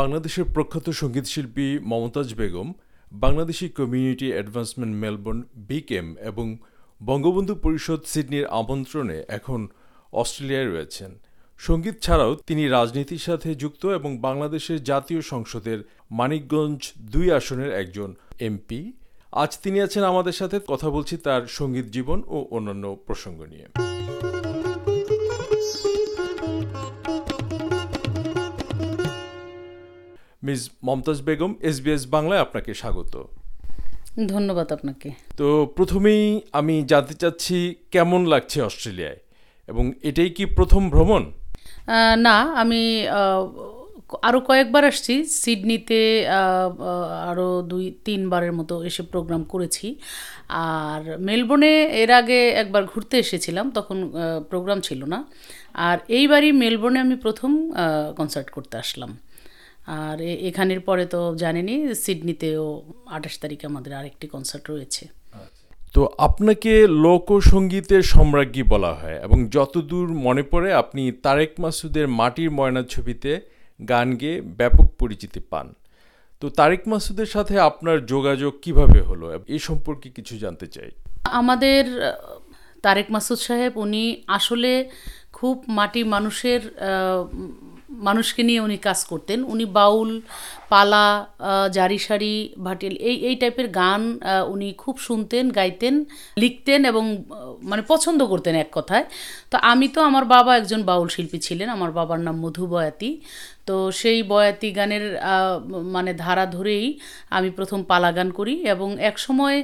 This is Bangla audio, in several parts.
বাংলাদেশের প্রখ্যাত সঙ্গীতশিল্পী Momtaz Begum, Bangladeshi community advancement Melbourne became এবং বঙ্গবন্ধু পরিষদ সিডনির আমন্ত্রণে এখন অস্ট্রেলিয়ায় রয়েছেন। সংগীত ছাড়াও তিনি রাজনীতির সাথে যুক্ত এবং বাংলাদেশের জাতীয় সংসদের মানিকগঞ্জ দুই আসনের একজন এমপি। আজ তিনি আছেন আমাদের সাথে, কথা বলছি তার সংগীত জীবন ও অন্যান্য প্রসঙ্গ নিয়ে। মিস মমতাজ বেগম এসবিএস বাংলায় আপনাকে স্বাগত। ধন্যবাদ আপনাকে। তো প্রথমেই আমি জানতে চাচ্ছি কেমন লাগছে অস্ট্রেলিয়ায়? এবং এটাই কি প্রথম ভ্রমণ? না আমি আরও কয়েকবার আসছি। সিডনিতে আরও দুই তিনবারের মতো এসে প্রোগ্রাম করেছি। আর মেলবোর্নে এর আগে একবার ঘুরতে এসেছিলাম তখন প্রোগ্রাম ছিল না। আর এইবারই মেলবোর্নে আমি প্রথম কনসার্ট করতে আসলাম। আর এ- এখানের পরে তো জানেনই সিডনিতেও আঠাশ তারিখে আমাদের আরেকটি কনসার্ট রয়েছে। তো আপনাকে লোকসঙ্গীতের সম্রাজ্ঞী বলা হয় এবং যতদূর মনে পড়ে আপনি তারেক মাসুদের মাটির ময়না ছবিতে গান গেয়ে ব্যাপক পরিচিতি পান। তো তারেক মাসুদের সাথে আপনার যোগাযোগ কীভাবে হলো? এই সম্পর্কে কিছু জানতে চাই। আমাদের তারেক মাসুদ সাহেব উনি আসলে খুব মাটি মানুষের মানুষকে নিয়ে উনি কাজ করতেন। উনি বাউল পালা জারি সারি, ভাটিল, এই এই টাইপের গান উনি খুব শুনতেন, গাইতেন, লিখতেন এবং মানে পছন্দ করতেন এক কথায়। তো আমি তো আমার বাবা একজন বাউল শিল্পী ছিলেন, আমার বাবার নাম মধু বয়াতি। তো সেই বয়াতি গানের মানে ধারা ধরেই আমি প্রথম পালা গান করি এবং এক সময়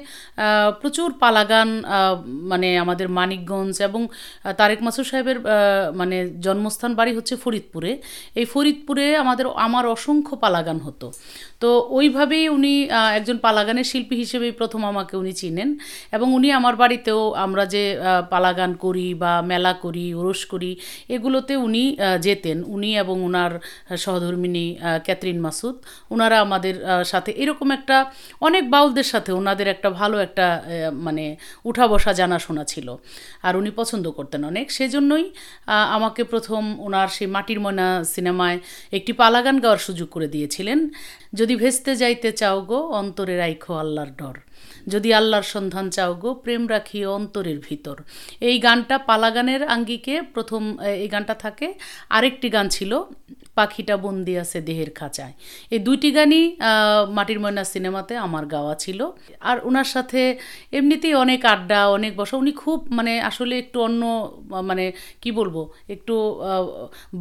প্রচুর পালা গান মানে আমাদের মানিকগঞ্জ এবং তারেক মাসুর সাহেবের মানে জন্মস্থান বাড়ি হচ্ছে ফরিদপুরে। এই ফরিদপুরে আমাদের, আমার অসংখ্য পালা গান হতো। と。তো ওইভাবেই উনি একজন পালাগানের শিল্পী হিসেবেই প্রথম আমাকে উনি চিনেন এবং উনি আমার বাড়িতেও আমরা যে পালাগান করি বা মেলা করি, ওরস করি, এগুলোতে উনি যেতেন। উনি এবং ওনার সহধর্মিনী ক্যাথরিন মাসুদ ওনারা আমাদের সাথে এরকম একটা অনেক বাউলদের সাথে ওনাদের একটা ভালো একটা মানে উঠা বসা জানাশোনা ছিল আর উনি পছন্দ করতেন অনেক। সেজন্যই আমাকে প্রথম ওনার সেই মাটির ময়না সিনেমায় একটি পালাগান গাওয়ার সুযোগ করে দিয়েছিলেন। যদি ভেস্তে যাইতে চাও গো অন্তরের আইখো আল্লাহর ডর। যদি আল্লাহর সন্ধান চাও গো, প্রেম রাখি অন্তরের ভিতর। এই গানটা পালাগানের আঙ্গিকে প্রথম এই গানটা থাকে। আরেকটি গান ছিল, পাখিটা বন্দি আছে দেহের খাঁচায়। এই দুইটি গানই মাটির ময়না সিনেমাতে আমার গাওয়া ছিল। আর ওনার সাথে এমনিতেই অনেক আড্ডা, অনেক বসা, উনি খুব মানে আসলে একটু অন্য মানে কি বলব, একটু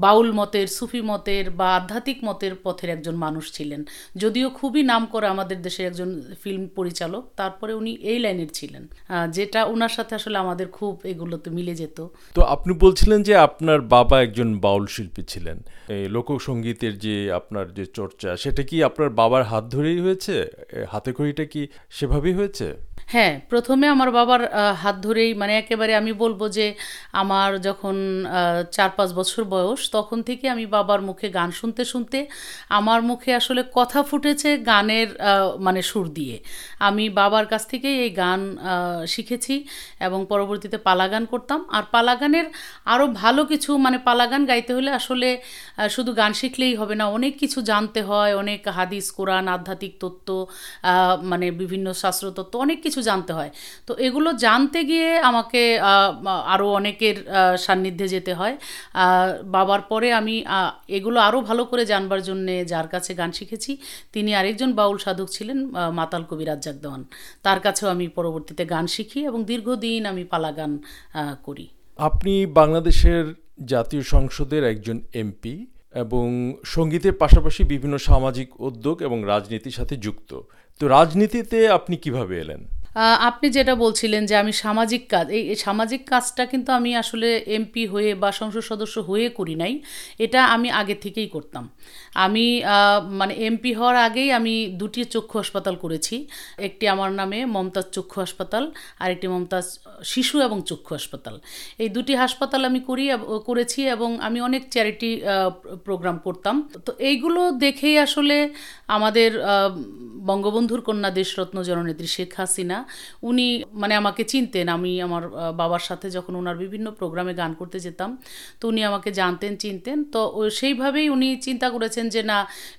বাউল মতের, সুফি মতের বা আধ্যাত্মিক মতের পথের একজন মানুষ ছিলেন। যদিও খুবই নাম করা আমাদের দেশের একজন ফিল্ম পরিচালক। তারপরে উনি এই লাইনের ছিলেন যেটা ওনার সাথে আসলে আমাদের খুব এগুলোতে মিলে যেত। তো আপনি বলছিলেন যে আপনার বাবা একজন বাউল শিল্পী ছিলেন। এই লোকসঙ্গীতের যে আপনার যে চর্চা সেটা কি আপনার বাবার হাত ধরেই হয়েছে? হাতে খড়িটা কি সেভাবেই হয়েছে? হ্যাঁ প্রথমে আমার বাবার হাত ধরেই মানে একেবারে আমি বলব যে আমার যখন চার পাঁচ বছর বয়স তখন থেকে আমি বাবার মুখে গান শুনতে শুনতে আমার মুখে আসলে কথা ফুটেছে গানের মানে সুর দিয়ে। আমি বাবার কাছ থেকেই এই গান শিখেছি এবং পরবর্তীতে পালা গান করতাম। আর পালা গানের আরও ভালো কিছু মানে পালা গান গাইতে হলে আসলে শুধু গান শিখলেই হবে না, অনেক কিছু জানতে হয়, অনেক হাদিস, কোরআন, আধ্যাত্মিক তত্ত্ব মানে বিভিন্ন শাস্ত্রতত্ত্ব অনেক কিছু জানতে হয়। তো এগুলো জানতে গিয়ে আমাকে আরও অনেকের সান্নিধ্যে যেতে হয়। বাবার পরে আমি এগুলো আরও ভালো করে জানবার জন্যে যার কাছে গান শিখেছি, তিনি আরেকজন বাউল সাধক ছিলেন মাতাল কবি রাজ্জাক দেওয়ান তার কাছেও আমি পরবর্তীতে গান শিখি এবং দীর্ঘদিন আমি পালা গান করি। আপনি বাংলাদেশের জাতীয় সংসদের একজন এমপি এবং সঙ্গীতের পাশাপাশি বিভিন্ন সামাজিক উদ্যোগ এবং রাজনীতির সাথে যুক্ত। তো রাজনীতিতে আপনি কীভাবে এলেন? আপনি যেটা বলছিলেন যে আমি সামাজিক কাজ, এই সামাজিক কাজটা কিন্তু আমি আসলে এমপি হয়ে বা সংসদ সদস্য হয়ে করি নাই, এটা আমি আগে থেকেই করতাম। আমি মানে এমপি হওয়ার আগেই আমি দুটি চক্ষু হাসপাতাল করেছি, একটি আমার নামে মমতাজ চক্ষু হাসপাতাল আর একটি মমতাজ শিশু এবং চক্ষু হাসপাতাল। এই দুটি হাসপাতাল আমি করি করেছি এবং আমি অনেক চ্যারিটি প্রোগ্রাম করতাম। তো এইগুলো দেখেই আসলে আমাদের বঙ্গবন্ধুর কন্যা দেশরত্ন জননেত্রী শেখ হাসিনা না উনি মানে আমাকে চিনতেন। আমি আমার বাবার সাথে যখন ওনার বিভিন্ন প্রোগ্রামে গান করতে যেতাম, তো উনি আমাকে জানতেন, চিনতেন। তো সেইভাবেই উনি চিন্তা করেছেন যে, না,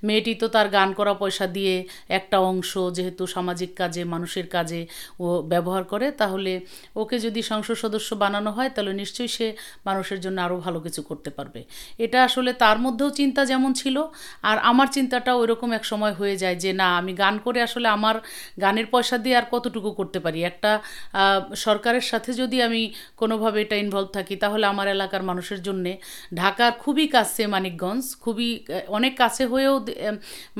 মেয়েটি তো তার গান করা পয়সা দিয়ে একটা অংশ, যেহেতু সামাজিক কাজে, মানুষের কাজে ও ব্যবহার করে, তাহলে ওকে যদি সংসদ সদস্য বানানো হয়, তাহলে নিশ্চয়ই সে মানুষের জন্য আরও ভালো কিছু করতে পারবে। এটা আসলে তার মধ্যেও চিন্তা যেমন ছিল, আর আমার চিন্তাটাও ওইরকম এক সময় হয়ে যায় যে, না, আমি গান করে আসলে আমার গানের পয়সা দিয়ে আর কতটুকু করতে পারি। একটা সরকারের সাথে যদি আমি কোনোভাবে এটা ইনভলভ থাকি, তাহলে আমার এলাকার মানুষের জন্যে ঢাকার খুবই কাছে মানিকগঞ্জ, খুবই অনেক কাছে হয়েও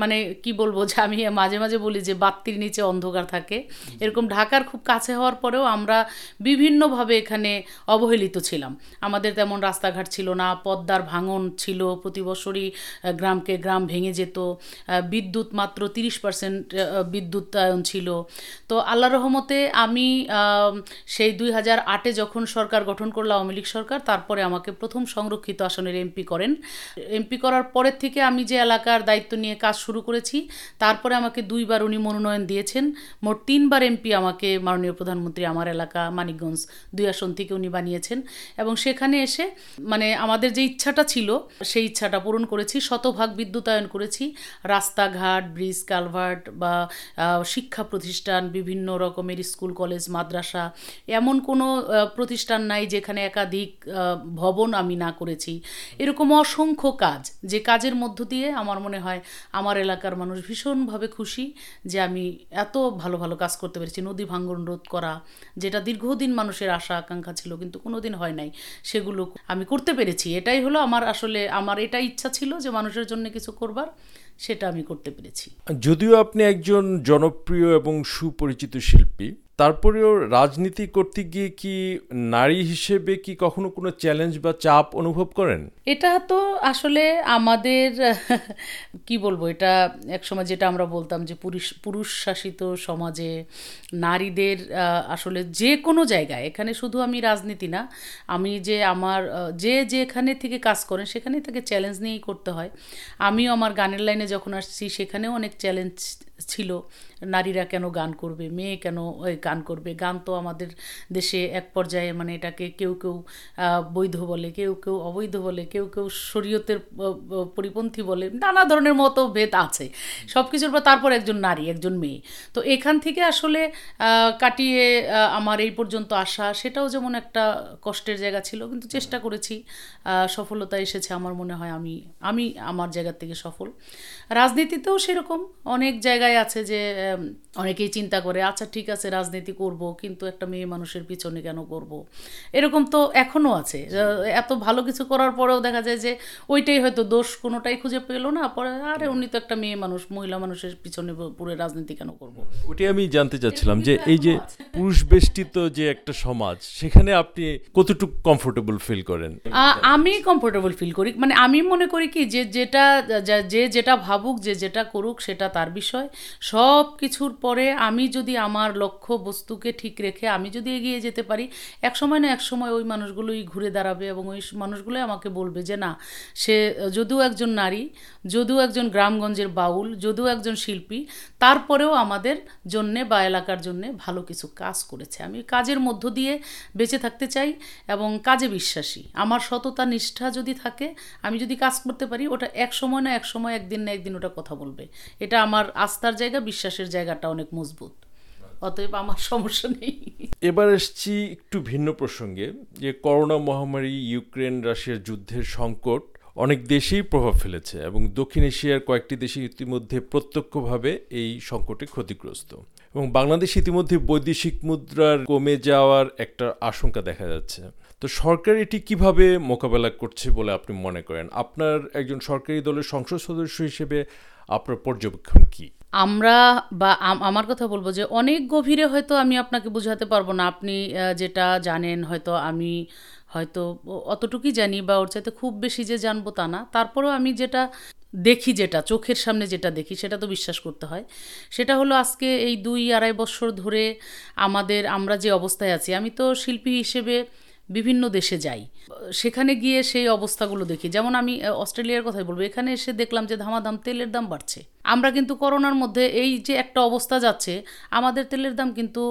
মানে কি বলব যে আমি মাঝে মাঝে বলি যে বাত্তির নিচে অন্ধকার থাকে। এরকম ঢাকার খুব কাছে হওয়ার পরেও আমরা বিভিন্নভাবে এখানে অবহেলিত ছিলাম। আমাদের তেমন রাস্তাঘাট ছিল না, পদ্মার ভাঙন ছিল, প্রতি বছরই গ্রামকে গ্রাম ভেঙে যেত। বিদ্যুৎ মাত্র তিরিশ পার্সেন্ট বিদ্যুতায়ন ছিল। তো আল্লাহ রহমতে আমি সেই দুই হাজার আটে যখন সরকার গঠন করল আওয়ামী লীগ সরকার, তারপরে আমাকে প্রথম সংরক্ষিত আসনের এমপি করেন। এমপি করার পরের থেকে আমি যে এলাকার দায়িত্ব নিয়ে কাজ শুরু করেছি, তারপরে আমাকে দুইবার উনি মনোনয়ন দিয়েছেন। মোট তিনবার এমপি আমাকে মাননীয় প্রধানমন্ত্রী আমার এলাকা, মানিকগঞ্জ দুই আসন থেকে উনি বানিয়েছেন। এবং সেখানে এসে মানে আমাদের যে ইচ্ছাটা ছিল, সেই ইচ্ছাটা পূরণ করেছি। শতভাগ বিদ্যুতায়ন করেছি। রাস্তাঘাট, ব্রিজ, কালভার্ট বা শিক্ষা প্রতিষ্ঠান, বিভিন্ন রকমের স্কুল, কলেজ, মাদ্রাসা এমন কোনো প্রতিষ্ঠান নাই যেখানে একাধিক ভবন আমি না করেছি। এরকম অসংখ্য কাজ যে কাজের মধ্য দিয়ে আমার মনে হয় আমার এলাকার মানুষ ভীষণভাবে খুশি যে আমি এত ভালো ভালো কাজ করতে পেরেছি। নদী ভাঙ্গন রোধ করা, যেটা দীর্ঘদিন মানুষের আশা, আকাঙ্ক্ষা ছিল কিন্তু কোনোদিন হয় নাই, সেগুলো আমি করতে পেরেছি। এটাই হলো আমার আসলে, আমার এটা ইচ্ছা ছিল যে মানুষের জন্য কিছু করবার। সেটা আমি করতে পেরেছি। যদিও আপনি একজন জনপ্রিয় এবং সুপরিচিত শিল্পী তারপরেও রাজনীতি করতে গিয়ে কি নারী হিসেবে কি কখনো কোনো চ্যালেঞ্জ বা চাপ অনুভব করেন? এটা তো আসলে আমাদের, কি বলব, এটা একসময় যেটা আমরা বলতাম যে পুরুষ পুরুষ শাসিত সমাজে নারীদের আসলে যে কোনো জায়গায়, এখানে শুধু আমি রাজনীতি না, আমি যে আমার, যে যেখানে থেকে কাজ করেন, সেখানে তাকে চ্যালেঞ্জ নিয়েই করতে হয়। আমিও আমার গানের লাইনে যখন আসছি, সেখানেও অনেক চ্যালেঞ্জ ছিল। নারীরা কেন গান করবে? মেয়ে কেন গান করবে? গান তো আমাদের দেশে এক পর্যায়ে মানে এটাকে কেউ কেউ বৈধ বলে, কেউ কেউ অবৈধ বলে, কেউ কেউ শরীয়তের পরিপন্থী বলে, নানা ধরনের মতো ভেদ আছে। সব কিছুর পর তারপর একজন নারী, একজন মেয়ে। তো এখান থেকে আসলে কাটিয়ে আমার এই পর্যন্ত আসা, সেটাও যেমন একটা কষ্টের জায়গা ছিল, কিন্তু চেষ্টা করেছি সফলতা এসেছে আমার মনে হয় আমি আমি আমার জায়গা থেকে সফল। রাজনীতিতেও সেরকম অনেক জায়গায় আছে যে অনেকেই চিন্তা করে আচ্ছা ঠিক আছে রাজনীতি করব কিন্তু একটা মেয়ে মানুষের পিছনে কেন করব? এরকম তো এখনও আছে। এত ভালো কিছু করার পরেও দেখা যায় যে ওইটাই হয়তো দোষ কোনোটাই খুঁজে পেল না পরে আরে উনি তো একটা মেয়ে মানুষ মহিলা মানুষের পিছনে পুরো রাজনীতি কেন করব? ওটাই আমি জানতে চাচ্ছিলাম যে এই যে পুরুষ বেষ্টিত যে একটা সমাজ, সেখানে আপনি কতটুকু কমফোর্টেবল ফিল করেন? আমি কমফোর্টেবল ফিল করি। মানে আমি মনে করি কি, যে যেটা যে যেটা ভাবুক, যে যেটা করুক, সেটা তার বিষয়। সব কিছুর পরে আমি যদি আমার লক্ষ্য বস্তুকে ঠিক রেখে আমি যদি এগিয়ে যেতে পারি এক সময় না এক সময় ওই মানুষগুলোই ঘুরে দাঁড়াবে এবং ওই মানুষগুলোই আমাকে বলবে যে, না, সে, যদিও একজন নারী, যদিও একজন গ্রামগঞ্জের বাউল, যদিও একজন শিল্পী, তারপরেও আমাদের জন্যে বা এলাকার জন্যে ভালো কিছু কাজ করেছে। আমি কাজের মধ্য দিয়ে বেঁচে থাকতে চাই এবং কাজে বিশ্বাসী। আমার সততা, নিষ্ঠা যদি থাকে, আমি যদি কাজ করতে পারি, ওটা এক সময় না, এক সময় একদিন না, একদিন ওটা কথা বলবে। এটা আমার আস্থার জায়গা, বিশ্বাসের জায়গাটা অনেক মজবুত। অতএব আমার সমস্যা নেই। এবার এসছি একটু ভিন্ন প্রসঙ্গে, যে করোনা মহামারী, ইউক্রেন, রাশিয়ার যুদ্ধের সংকট অনেক দেশেই প্রভাব ফেলেছে এবং দক্ষিণ এশিয়ার কয়েকটি দেশে ইতিমধ্যে প্রত্যক্ষভাবে এই সংকটে ক্ষতিগ্রস্ত। এবং বাংলাদেশ ইতিমধ্যে বৈদেশিক মুদ্রার কমে যাওয়ার একটা আশঙ্কা দেখা যাচ্ছে। তো সরকার এটি কীভাবে মোকাবেলা করছে বলে আপনি মনে করেন? আপনার একজন সরকারি দলের সংসদ সদস্য হিসেবে আপনার পর্যবেক্ষণ কি? আমরা বা আম- আমার কথা বলব যে অনেক গভীরে হয়তো আমি আপনাকে বোঝাতে পারব না। আপনি যেটা জানেন হয়তো আমি হয়তো অতটুকুই জানি বা ওর চাইতে খুব বেশি যে জানব তা না। তারপরেও আমি যেটা দেখি যেটা, চোখের সামনে যেটা দেখি, সেটা তো বিশ্বাস করতে হয়। সেটা হলো আজকে এই দুই আড়াই বছর ধরে আমাদের, আমরা যে অবস্থায় আছি, আমি তো শিল্পী হিসেবে বিভিন্ন দেশে যাই। সেখানে গিয়ে সেই অবস্থাগুলো দেখি। যেমন আমি অস্ট্রেলিয়ার কথাই বলব, এখানে এসে দেখলাম যে ধামাধাম তেলের দাম বাড়ছে। আমরা কিন্তু করোনার মধ্যে এই যে একটা অবস্থা যাচ্ছে, আমাদের তেলের দাম কিন্তু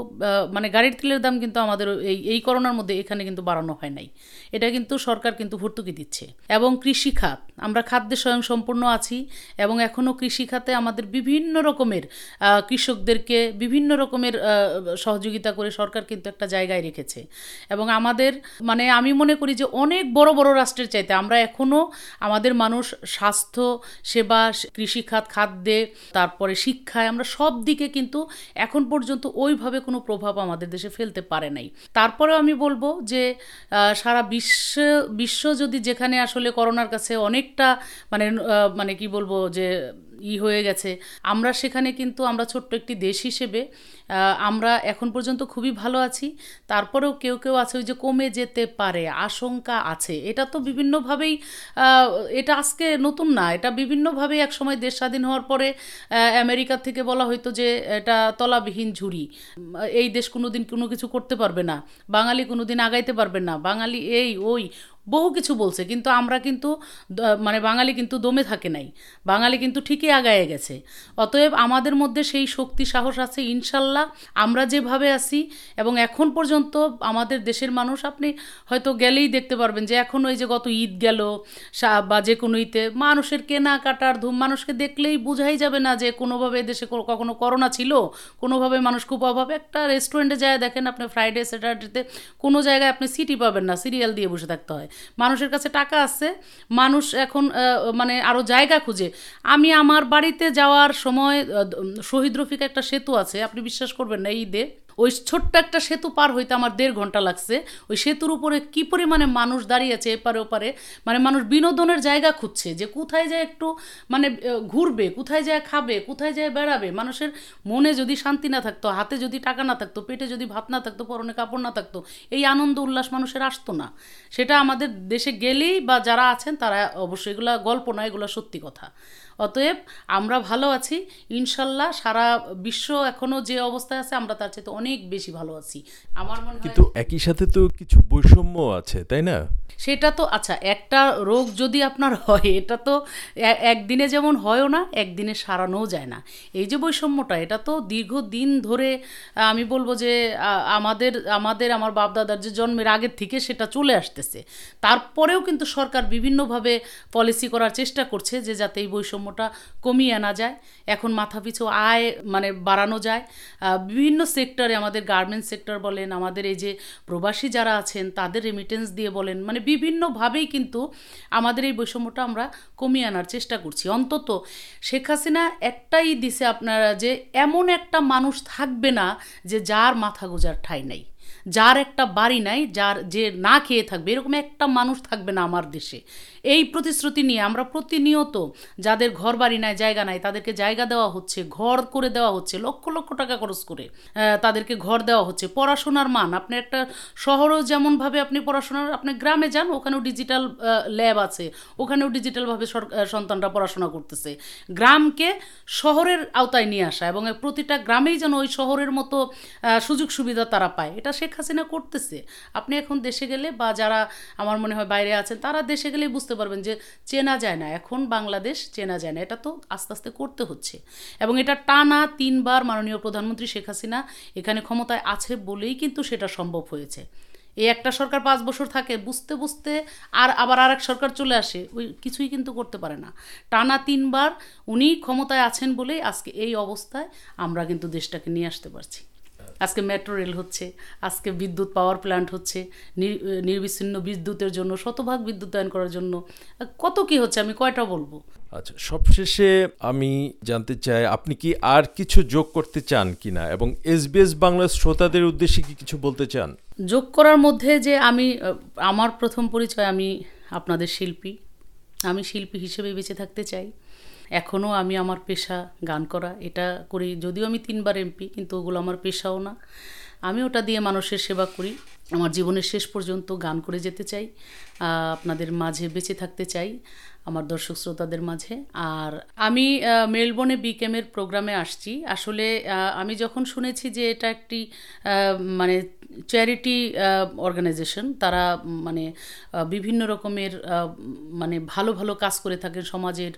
মানে গাড়ির তেলের দাম কিন্তু আমাদের এই এই করোনার মধ্যে এখানে কিন্তু বাড়ানো হয় নাই। এটা কিন্তু সরকার কিন্তু ভর্তুকি দিচ্ছে। এবং কৃষি খাত, আমরা খাদ্যে স্বয়ং সম্পূর্ণ আছি এবং এখনও কৃষি খাতে আমাদের বিভিন্ন রকমের কৃষকদেরকে বিভিন্ন রকমের সহযোগিতা করে সরকার কিন্তু একটা জায়গায় রেখেছে। এবং আমাদের মানে আমি মনে করি যে অনেক বড় বড় রাষ্ট্রের চাইতে আমরা এখনও আমাদের মানুষ স্বাস্থ্য, সেবা কৃষিখাত খাদ্যে তারপরে শিক্ষায় আমরা সব দিকে কিন্তু এখন পর্যন্ত ওইভাবে কোনো প্রভাব আমাদের দেশে ফেলতে পারে নাই। তারপরেও আমি বলব যে সারা বিশ্ব বিশ্ব যদি যেখানে আসলে করোনার কাছে অনেকটা মানে মানে কি বলব যে ই হয়ে গেছে, আমরা সেখানে কিন্তু আমরা ছোট্ট একটি দেশ হিসেবে আমরা এখন পর্যন্ত খুবই ভালো আছি। তারপরেও কেউ কেউ আছে ওই যে কমে যেতে পারে, আশঙ্কা আছে। এটা তো বিভিন্নভাবেই এটা আজকে নতুন না, এটা বিভিন্নভাবেই এক সময় দেশ স্বাধীন হওয়ার পরে আমেরিকা থেকে বলা হয়তো যে এটা তলাবিহীন ঝুড়ি। এই দেশ কোনোদিন কোনো কিছু করতে পারবে না, বাঙালি কোনোদিন আগাইতে পারবে না, বাঙালি এই, ওই, বহু কিছু বলছে, কিন্তু আমরা কিন্তু মানে বাঙালি কিন্তু দমে থাকে নাই, বাঙালি কিন্তু ঠিকই আগায়ে গেছে। অতএব আমাদের মধ্যে সেই শক্তি, সাহস আছে, ইনশাল্লাহ আমরা যেভাবে আছি, এবং এখন পর্যন্ত আমাদের দেশের মানুষ, আপনি হয়তো গেলেই দেখতে পারবেন যে এখন ওই যে গত ঈদ গেল বা যে কোনো ঈদে মানুষের কেনাকাটার ধুম, মানুষকে দেখলেই বোঝাই যাবে না যে কোনোভাবে দেশে কখনো করোনা ছিল, কোনোভাবে মানুষ খুব অভাবে। একটা রেস্টুরেন্টে যায়, দেখেন আপনি ফ্রাইডে স্যাটারডেতে কোনো জায়গায় আপনি সিটি পাবেন না সিরিয়াল দিয়ে বসে থাকতে হয়। মানুষের কাছে টাকা আছে, মানুষ এখন মানে আরও জায়গা খুঁজে। আমি আমার বাড়িতে যাওয়ার সময় শহীদ রফিক একটা সেতু আছে, আপনি বিশ্বাস করবেন না, এই ঈদে। ওই ছোট্ট একটা সেতু পার হইতে আমার দেড় ঘণ্টা লাগছে। ওই সেতুর উপরে কি পরিমাণে মানুষ দাঁড়িয়ে আছে এপারে ওপারে মানে মানুষ বিনোদনের জায়গা খুঁজছে যে কোথায় যায় একটু মানে ঘুরবে, কোথায় যায় খাবে, কোথায় যায় বেড়াবে। মানুষের মনে যদি শান্তি না থাকতো, হাতে যদি টাকা না থাকতো, পেটে যদি ভাত না থাকতো, পরনে কাপড় না থাকতো, এই আনন্দ উল্লাস মানুষের আসতো না। সেটা আমাদের দেশে গেলেই বা যারা আছেন তারা অবশ্যই এগুলো গল্প না, এগুলো সত্যি কথা। অতএব আমরা ভালো আছি ইনশাল্লাহ সারা বিশ্ব এখনও যে অবস্থায় আছে আমরা তার চাইতে অনেক বেশি ভালো আছি। আমার মনে হয় কিন্তু একই সাথে তো কিছু বৈষম্য আছে তাই না? সেটা তো আচ্ছা একটা রোগ যদি আপনার হয় এটা তো একদিনে যেমন হয়ও না একদিনে সারানোও যায় না। এই যে বৈষম্যটা এটা তো দীর্ঘদিন ধরে আমি বলব যে আমাদের আমাদের আমার বাপদাদার যে জন্মের আগের থেকে সেটা চলে আসতেছে। তারপরেও কিন্তু সরকার বিভিন্নভাবে পলিসি করার চেষ্টা করছে যে যাতে এই বৈষম্যটা কমিয়ে আনা যায়। এখন মাথাপিছু আয় মানে বাড়ানো যায়। বিভিন্ন সেক্টরে আমাদের গার্মেন্টস সেক্টর বলেন, আমাদের এই যে প্রবাসী যারা আছেন, তাদের রেমিটেন্স দিয়ে বলেন মানে বিভিন্নভাবেই কিন্তু আমাদের এই বৈষম্যটা আমরা কমিয়ে আনার চেষ্টা করছি। অন্তত শেখ হাসিনা একটাই দিছে আপনারা যে এমন একটা মানুষ থাকবে না যে যার মাথা গোজার ঠাঁই নাই। যার একটা বাড়ি নাই, যার যে না খেয়ে থাকবে, এরকম একটা মানুষ থাকবে না আমার দেশে। এই প্রতিশ্রুতি নিয়ে আমরা প্রতিনিয়ত যাদের ঘর বাড়ি নাই, জায়গা নাই, তাদেরকে জায়গা দেওয়া হচ্ছে, ঘর করে দেওয়া হচ্ছে, লক্ষ লক্ষ টাকা খরচ করে তাদেরকে ঘর দেওয়া হচ্ছে। পড়াশোনার মান, আপনি একটা শহরেও যেমনভাবে আপনি পড়াশোনার আপনি গ্রামে যান, ওখানেও ডিজিটাল ল্যাব আছে, ওখানেও ডিজিটালভাবে সন্তানরা পড়াশোনা করতেছে। গ্রামকে শহরের আওতায় নিয়ে আসা এবং প্রতিটা গ্রামেই যেন ওই শহরের মতো সুযোগ সুবিধা তারা পায়, এটা শেখ হাসিনা করতেছে। আপনি এখন দেশে গেলে বা যারা আমার মনে হয় বাইরে আছেন, তারা দেশে গেলেই বুঝতে পারবেন যে চেনা যায় না। এখন বাংলাদেশ চেনা যায় না। এটা তো আস্তে আস্তে করতে হচ্ছে। এবং এটা টানা তিনবার মাননীয় প্রধানমন্ত্রী শেখ হাসিনা এখানে ক্ষমতায় আছে বলেই কিন্তু সেটা সম্ভব হয়েছে। এই একটা সরকার পাঁচ বছর থাকে, বুঝতে বুঝতে আর আবার আর এক সরকার চলে আসে, ওই কিছুই কিন্তু করতে পারে না। টানা তিনবার উনি ক্ষমতায় আছেন বলেই আজকে এই অবস্থায় আমরা কিন্তু দেশটাকে নিয়ে আসতে পারছি। আজকে মেট্রো রেল হচ্ছে আজকে বিদ্যুৎ পাওয়ার প্ল্যান্ট হচ্ছে নির- নির্বিচ্ছিন্ন বিদ্যুতের জন্য শতভাগ বিদ্যুতায়ন করার জন্য। কত কি হচ্ছে আমি কয়টা বলব? আচ্ছা সবশেষে আমি জানতে চাই আপনি কি আর কিছু যোগ করতে চান কিনা? এবং এস এসবিএস বাংলার শ্রোতাদের উদ্দেশ্যে কি কিছু বলতে চান? যোগ করার মধ্যে যে আমি আমার প্রথম পরিচয় আমি আপনাদের শিল্পী। আমি শিল্পী হিসেবে বেঁচে থাকতে চাই। এখনও আমি আমার পেশা গান করা, এটা করি, যদিও আমি তিনবার এমপি, কিন্তু ওগুলো আমার পেশাও না। আমি ওটা দিয়ে মানুষের সেবা করি। আমার জীবনের শেষ পর্যন্ত গান করে যেতে চাই আপনাদের মাঝে বেঁচে থাকতে চাই, আমার দর্শক শ্রোতাদের মাঝে। আর আমি মেলবোর্নে বিকেমের প্রোগ্রামে আসছি। আসলে আমি যখন শুনেছি যে এটা একটি মানে চ্যারিটি অর্গানাইজেশন, তারা মানে বিভিন্ন রকমের মানে ভালো ভালো কাজ করে থাকেন সমাজের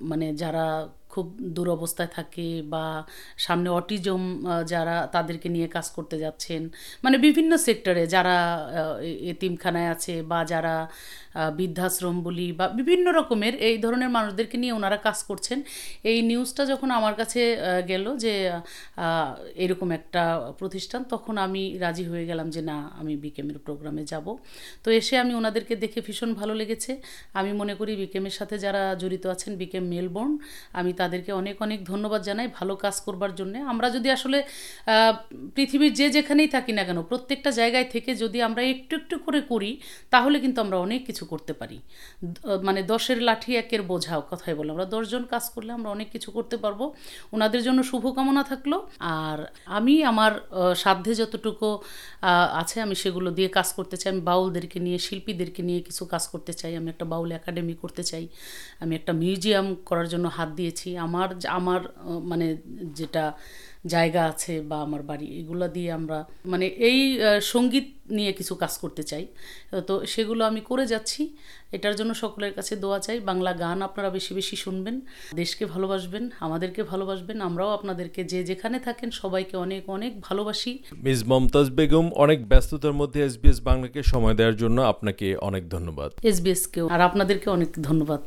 মানে যারা খুব দুরবস্থায় থাকে বা সামনে অটিজম যারা তাদেরকে নিয়ে কাজ করতে যাচ্ছেন। মানে বিভিন্ন সেক্টরে যারা এতিমখানায় আছে বা যারা বৃদ্ধাশ্রম বলি বা বিভিন্ন রকমের এই ধরনের মানুষদেরকে নিয়ে ওনারা কাজ করছেন। এই নিউজটা যখন আমার কাছে গেল যে এরকম একটা প্রতিষ্ঠান, তখন আমি রাজি হয়ে গেলাম যে, না, আমি বিকেমের প্রোগ্রামে যাব। তো এসে আমি ওনাদেরকে দেখে ভীষণ ভালো লেগেছে। আমি মনে করি বিকেমের সাথে যারা জড়িত আছেন, বিকেম মেলবোর্ন, আমি তাদেরকে অনেক অনেক ধন্যবাদ জানাই ভালো কাজ করবার জন্য। আমরা যদি আসলে পৃথিবীর যে যেখানেই থাকি না কেন, প্রত্যেকটা জায়গায় থেকে যদি আমরা একটু একটু করে করি, তাহলে কিন্তু আমরা অনেক কিছু করতে পারি। মানে দশের লাঠি একের বোঝাও কথাই বলে আমরা দশজন কাজ করলে আমরা অনেক কিছু করতে পারব। ওনাদের জন্য শুভকামনা থাকল। আর আমি আমার সাধ্যে যতটুকু আছে আমি সেগুলো দিয়ে কাজ করতে চাই। আমি বাউলদেরকে নিয়ে, শিল্পীদেরকে নিয়ে কিছু কাজ করতে চাই। আমি একটা বাউল একাডেমি করতে চাই। আমি একটা মিউজিয়াম করার জন্য হাত দিয়েছি। আমার আমার মানে যেটা জায়গা আছে বা আমার বাড়ি এগুলো দিয়ে আমরা মানে এই সংগীত নিয়ে কিছু কাজ করতে চাই। তো সেগুলো আমি করে যাচ্ছি। এটার জন্য সকলের কাছে দোয়া চাই। বাংলা গান আপনারা বেশি বেশি শুনবেন দেশকে ভালোবাসবেন আমাদেরকে ভালোবাসবেন। আমরাও আপনাদেরকে যে যেখানে থাকেন সবাইকে অনেক অনেক ভালোবাসি। মিস মমতাজ বেগম অনেক ব্যস্ততার মধ্যে এসবিএস বাংলাকে সময় দেওয়ার জন্য আপনাকে অনেক ধন্যবাদ। এসবিএসকেও আর আপনাদেরকে অনেক ধন্যবাদ।